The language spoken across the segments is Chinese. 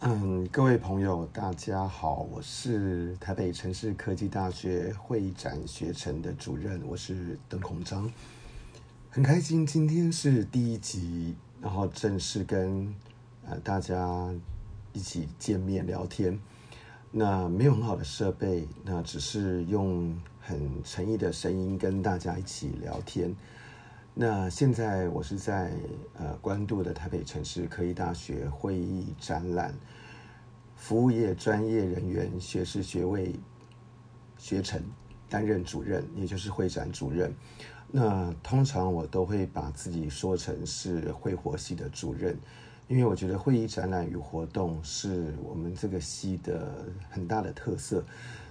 嗯，各位朋友，大家好，我是台北城市科技大学会展学程的主任，我是邓孔章，很开心今天是第一集，然后正式跟呃大家一起见面聊天。那没有很好的设备，那只是用很诚意的声音跟大家一起聊天。那现在我是在呃关渡的台北城市科技大学会议展览服务业专业人员学士学位学程担任主任，也就是会展主任。那通常我都会把自己说成是会活系的主任，因为我觉得会议展览与活动是我们这个系的很大的特色。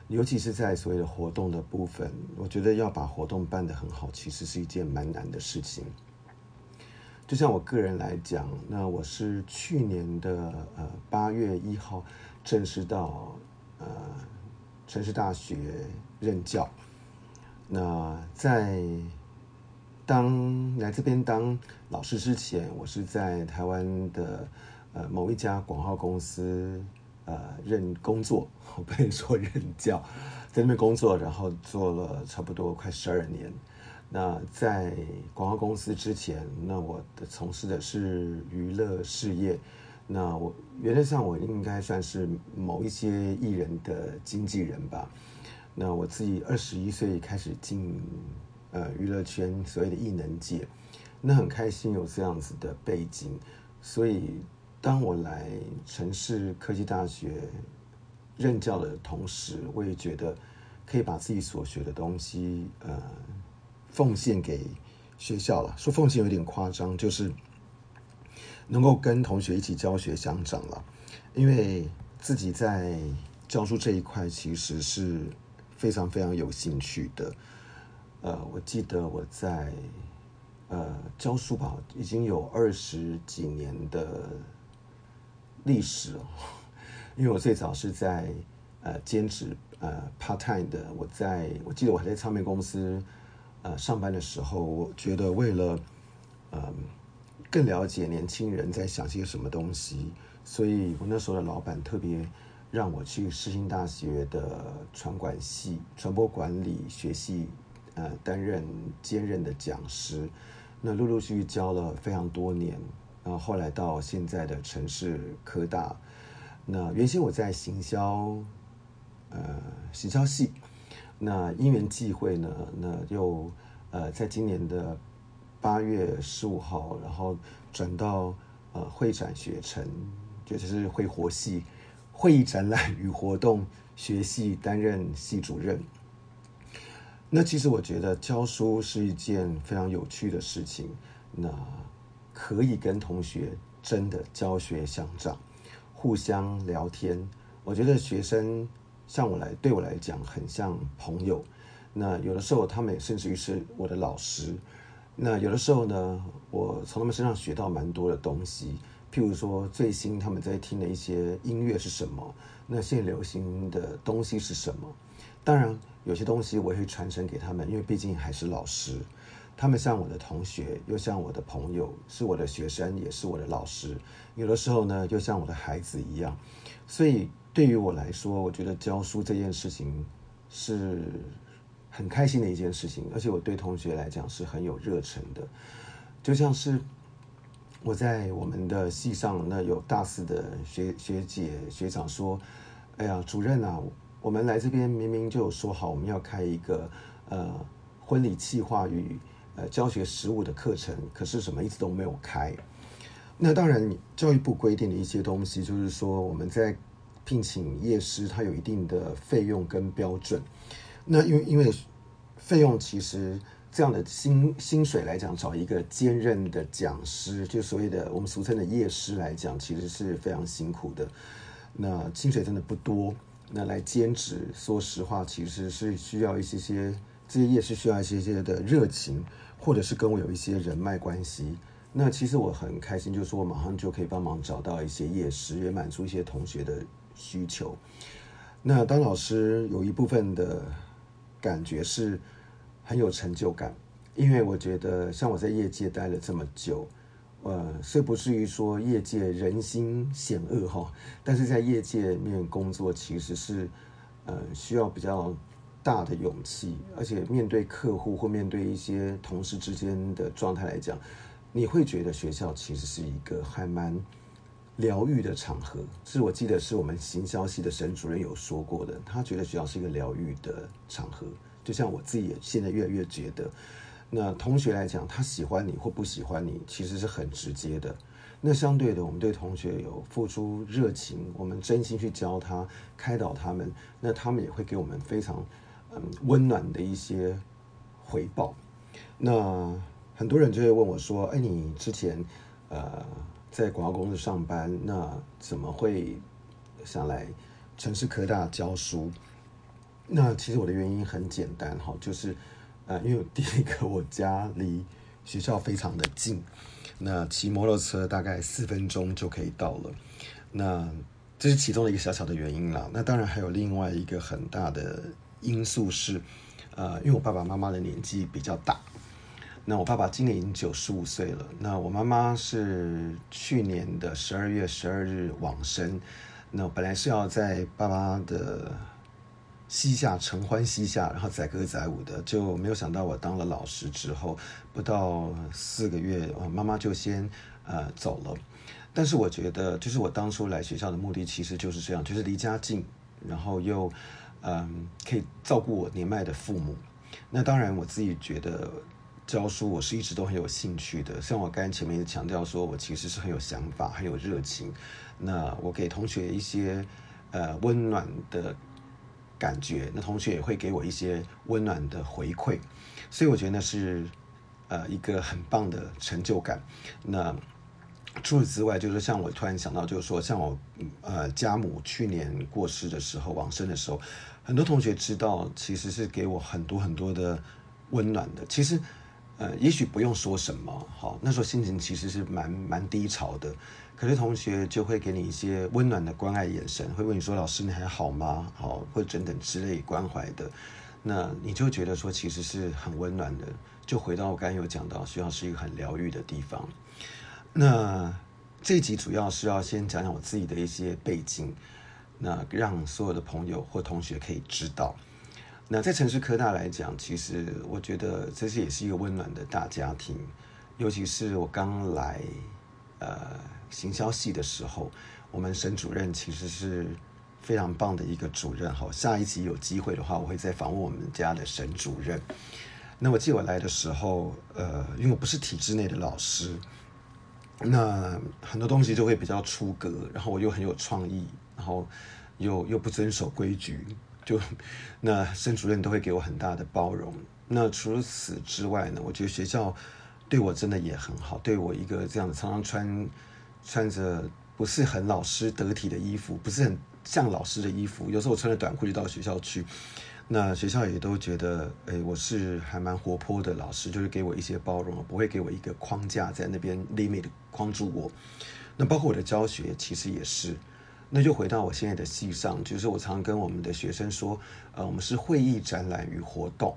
尤其是在所谓的活动的部分，我觉得要把活动办得很好，其实是一件蛮难的事情。就像我个人来讲，那我是去年的呃八月一号正式到呃城市大学任教。那在当来这边当老师之前，我是在台湾的呃某一家广告公司。呃，任工作，我不能说任教，在那边工作，然后做了差不多快十二年。那在广告公司之前，那我的从事的是娱乐事业。那我原则上我应该算是某一些艺人的经纪人吧。那我自己二十一岁开始进呃娱乐圈，所谓的艺能界，那很开心有这样子的背景，所以。当我来城市科技大学任教的同时，我也觉得可以把自己所学的东西，呃，奉献给学校了。说奉献有点夸张，就是能够跟同学一起教学相长了。因为自己在教书这一块，其实是非常非常有兴趣的。呃，我记得我在呃教书吧，已经有二十几年的。历史哦，因为我最早是在呃兼职呃 part time 的，我在我记得我还在唱片公司呃上班的时候，我觉得为了呃更了解年轻人在想些什么东西，所以我那时候的老板特别让我去世新大学的传管系传播管理学系呃担任兼任的讲师，那陆陆续续教了非常多年。然后后来到现在的城市科大，那原先我在行销，呃，行销系，那因缘际会呢，那又呃，在今年的八月十五号，然后转到呃会展学程，就是会活系，会议展览与活动学系担任系主任。那其实我觉得教书是一件非常有趣的事情，那。可以跟同学真的教学相长，互相聊天。我觉得学生像我来，对我来讲很像朋友。那有的时候他们也甚至于是我的老师。那有的时候呢，我从他们身上学到蛮多的东西。譬如说，最新他们在听的一些音乐是什么？那现在流行的东西是什么？当然，有些东西我也会传承给他们，因为毕竟还是老师。他们像我的同学，又像我的朋友，是我的学生，也是我的老师。有的时候呢，又像我的孩子一样。所以对于我来说，我觉得教书这件事情是很开心的一件事情，而且我对同学来讲是很有热忱的。就像是我在我们的系上，那有大四的学学姐学长说：“哎呀，主任啊，我们来这边明明就有说好，我们要开一个呃婚礼企划与。”呃，教学实务的课程，可是什么一直都没有开。那当然，教育部规定的一些东西，就是说我们在聘请业师，他有一定的费用跟标准。那因为因为费用其实这样的薪薪水来讲，找一个兼任的讲师，就所谓的我们俗称的业师来讲，其实是非常辛苦的。那薪水真的不多。那来兼职，说实话，其实是需要一些些这些业师需要一些些的热情。或者是跟我有一些人脉关系，那其实我很开心，就是我马上就可以帮忙找到一些业师，也满足一些同学的需求。那当老师有一部分的感觉是很有成就感，因为我觉得像我在业界待了这么久，呃，虽不至于说业界人心险恶哈，但是在业界面工作其实是呃需要比较大的勇气，而且面对客户或面对一些同事之间的状态来讲，你会觉得学校其实是一个还蛮疗愈的场合。是我记得是我们行销系的沈主任有说过的，他觉得学校是一个疗愈的场合。就像我自己也现在越来越觉得，那同学来讲，他喜欢你或不喜欢你，其实是很直接的。那相对的，我们对同学有付出热情，我们真心去教他、开导他们，那他们也会给我们非常温暖的一些回报。那很多人就会问我说：“哎，你之前呃在广告公司上班，那怎么会想来城市科大教书？”那其实我的原因很简单哈，就是，呃，因为第一个我家离学校非常的近，那骑摩托车大概四分钟就可以到了，那这是其中的一个小小的原因啦。那当然还有另外一个很大的因素是，呃，因为我爸爸妈妈的年纪比较大，那我爸爸今年已经九十五岁了，那我妈妈是去年的十二月十二日往生，那本来是要在爸爸的。膝下承欢膝下，然后载歌载舞的，就没有想到我当了老师之后，不到四个月，我妈妈就先呃走了。但是我觉得，就是我当初来学校的目的其实就是这样，就是离家近，然后又嗯、可以照顾我年迈的父母。那当然，我自己觉得教书我是一直都很有兴趣的。像我刚才前面也强调说，我其实是很有想法、很有热情。那我给同学一些呃温暖的。感觉，那同学也会给我一些温暖的回馈，所以我觉得那是呃一个很棒的成就感。那除此之外，就是像我突然想到，就是说像我呃家母去年过世的时候，往生的时候，很多同学知道，其实是给我很多很多的温暖的。其实呃也许不用说什么，好，那时候心情其实是蛮蛮低潮的。可是同学就会给你一些温暖的关爱眼神，会问你说：“老师，你还好吗？”好，或者等等之类关怀的，那你就觉得说其实是很温暖的。就回到我刚才有讲到，学校是一个很疗愈的地方。那这一集主要是要先讲讲我自己的一些背景，那让所有的朋友或同学可以知道。那在城市科大来讲，其实我觉得这是也是一个温暖的大家庭，尤其是我刚来，呃。行销系的时候，我们沈主任其实是非常棒的一个主任。好，下一集有机会的话，我会再访问我们家的沈主任。那我记得我来的时候，呃，因为我不是体制内的老师，那很多东西就会比较出格，然后我又很有创意，然后又又不遵守规矩，就那沈主任都会给我很大的包容。那除此之外呢，我觉得学校对我真的也很好，对我一个这样常常穿。穿着不是很老师得体的衣服，不是很像老师的衣服。有时候我穿着短裤就到学校去，那学校也都觉得，哎，我是还蛮活泼的老师，就是给我一些包容，不会给我一个框架在那边 limit 框住我。那包括我的教学其实也是。那就回到我现在的系上，就是我常跟我们的学生说，呃，我们是会议展览与活动，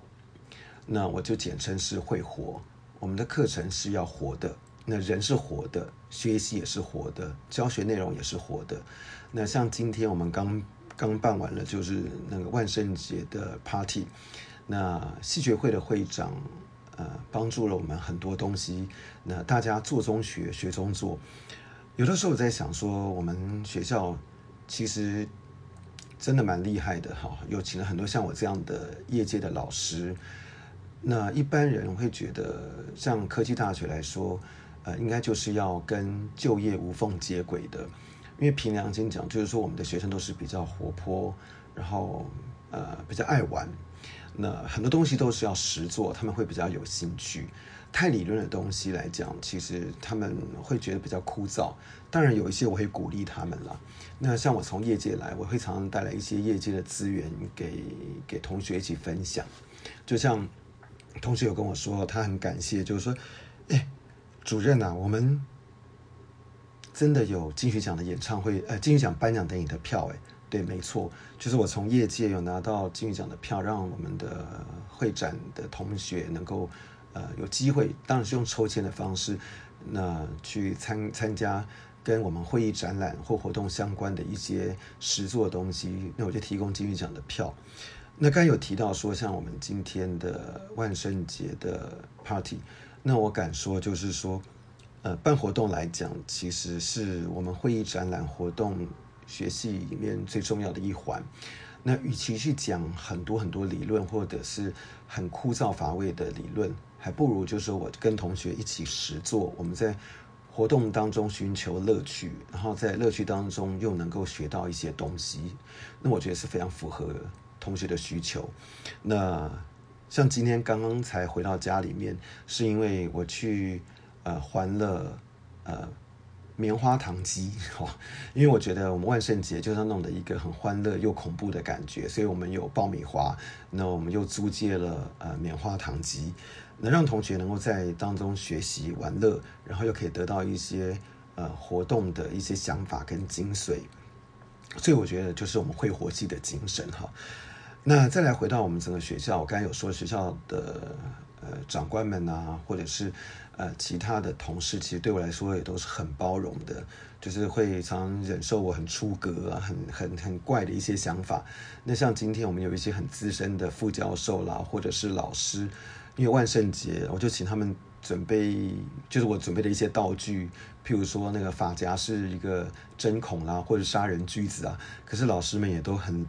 那我就简称是会活。我们的课程是要活的。那人是活的，学习也是活的，教学内容也是活的。那像今天我们刚刚办完了，就是那个万圣节的 party。那系学会的会长呃帮助了我们很多东西。那大家做中学，学中做。有的时候我在想说，我们学校其实真的蛮厉害的哈，有请了很多像我这样的业界的老师。那一般人会觉得，像科技大学来说。呃，应该就是要跟就业无缝接轨的，因为凭良心讲，就是说我们的学生都是比较活泼，然后呃比较爱玩，那很多东西都是要实做，他们会比较有兴趣。太理论的东西来讲，其实他们会觉得比较枯燥。当然有一些我会鼓励他们了。那像我从业界来，我会常常带来一些业界的资源给给同学一起分享。就像同学有跟我说，他很感谢，就是说，哎。主任啊，我们真的有金曲奖的演唱会，呃，金曲奖颁奖典礼的票，哎，对，没错，就是我从业界有拿到金曲奖的票，让我们的会展的同学能够，呃，有机会，当然是用抽签的方式，那去参参加跟我们会议展览或活动相关的一些实作东西，那我就提供金曲奖的票。那刚有提到说，像我们今天的万圣节的 party，那我敢说就是说，呃，办活动来讲，其实是我们会议展览活动学习里面最重要的一环。那与其去讲很多很多理论，或者是很枯燥乏味的理论，还不如就是我跟同学一起实做，我们在活动当中寻求乐趣，然后在乐趣当中又能够学到一些东西，那我觉得是非常符合同学的需求。那像今天刚刚才回到家里面，是因为我去呃欢乐呃。棉花糖机，哈，因为我觉得我们万圣节就是要弄的一个很欢乐又恐怖的感觉，所以我们有爆米花，那我们又租借了呃棉花糖机，能让同学能够在当中学习玩乐，然后又可以得到一些呃活动的一些想法跟精髓，所以我觉得就是我们会活祭的精神哈。那再来回到我们整个学校，我刚才有说学校的呃长官们啊，或者是。呃，其他的同事其实对我来说也都是很包容的，就是会常常忍受我很出格啊、很很很怪的一些想法。那像今天我们有一些很资深的副教授啦，或者是老师，因为万圣节，我就请他们准备，就是我准备的一些道具，譬如说那个发夹是一个针孔啦，或者杀人锯子啊。可是老师们也都很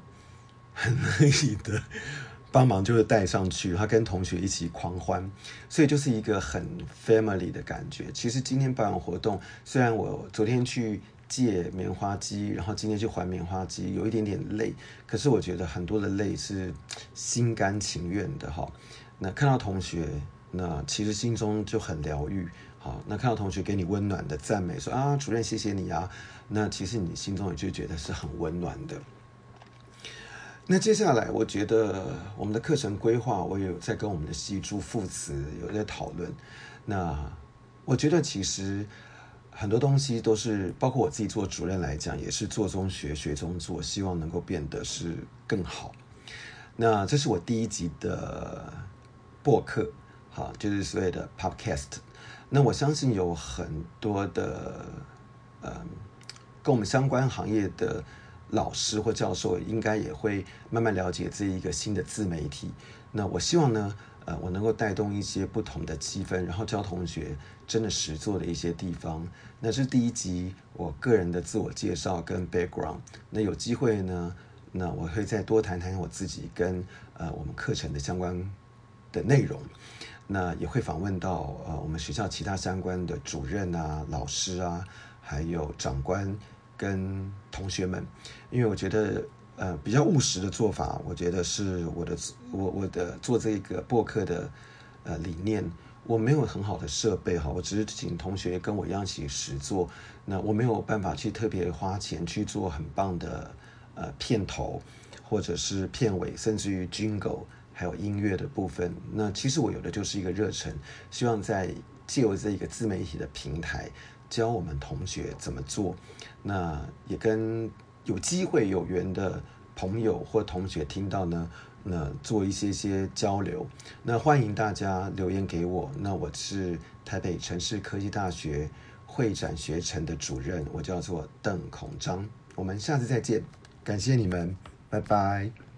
很 乐意的。帮忙就会带上去，他跟同学一起狂欢，所以就是一个很 family 的感觉。其实今天办完活动，虽然我昨天去借棉花机，然后今天去还棉花机，有一点点累，可是我觉得很多的累是心甘情愿的哈。那看到同学，那其实心中就很疗愈。好，那看到同学给你温暖的赞美，说啊，主任谢谢你啊，那其实你心中也就觉得是很温暖的。那接下来，我觉得我们的课程规划，我有在跟我们的系主副词有在讨论。那我觉得其实很多东西都是，包括我自己做主任来讲，也是做中学，学中做，希望能够变得是更好。那这是我第一集的播客，好，就是所谓的 Podcast。那我相信有很多的，嗯，跟我们相关行业的。老师或教授应该也会慢慢了解这一个新的自媒体。那我希望呢，呃，我能够带动一些不同的气氛，然后教同学真的实做的一些地方。那是第一集我个人的自我介绍跟 background。那有机会呢，那我会再多谈谈我自己跟呃我们课程的相关的内容。那也会访问到呃我们学校其他相关的主任啊、老师啊，还有长官。跟同学们，因为我觉得，呃，比较务实的做法，我觉得是我的，我我的做这个播客的，呃，理念。我没有很好的设备哈，我只是请同学跟我一样起实做。那我没有办法去特别花钱去做很棒的，呃，片头或者是片尾，甚至于 Jingle 还有音乐的部分。那其实我有的就是一个热忱，希望在借由这一个自媒体的平台。教我们同学怎么做，那也跟有机会有缘的朋友或同学听到呢，那做一些些交流。那欢迎大家留言给我。那我是台北城市科技大学会展学程的主任，我叫做邓孔章。我们下次再见，感谢你们，拜拜。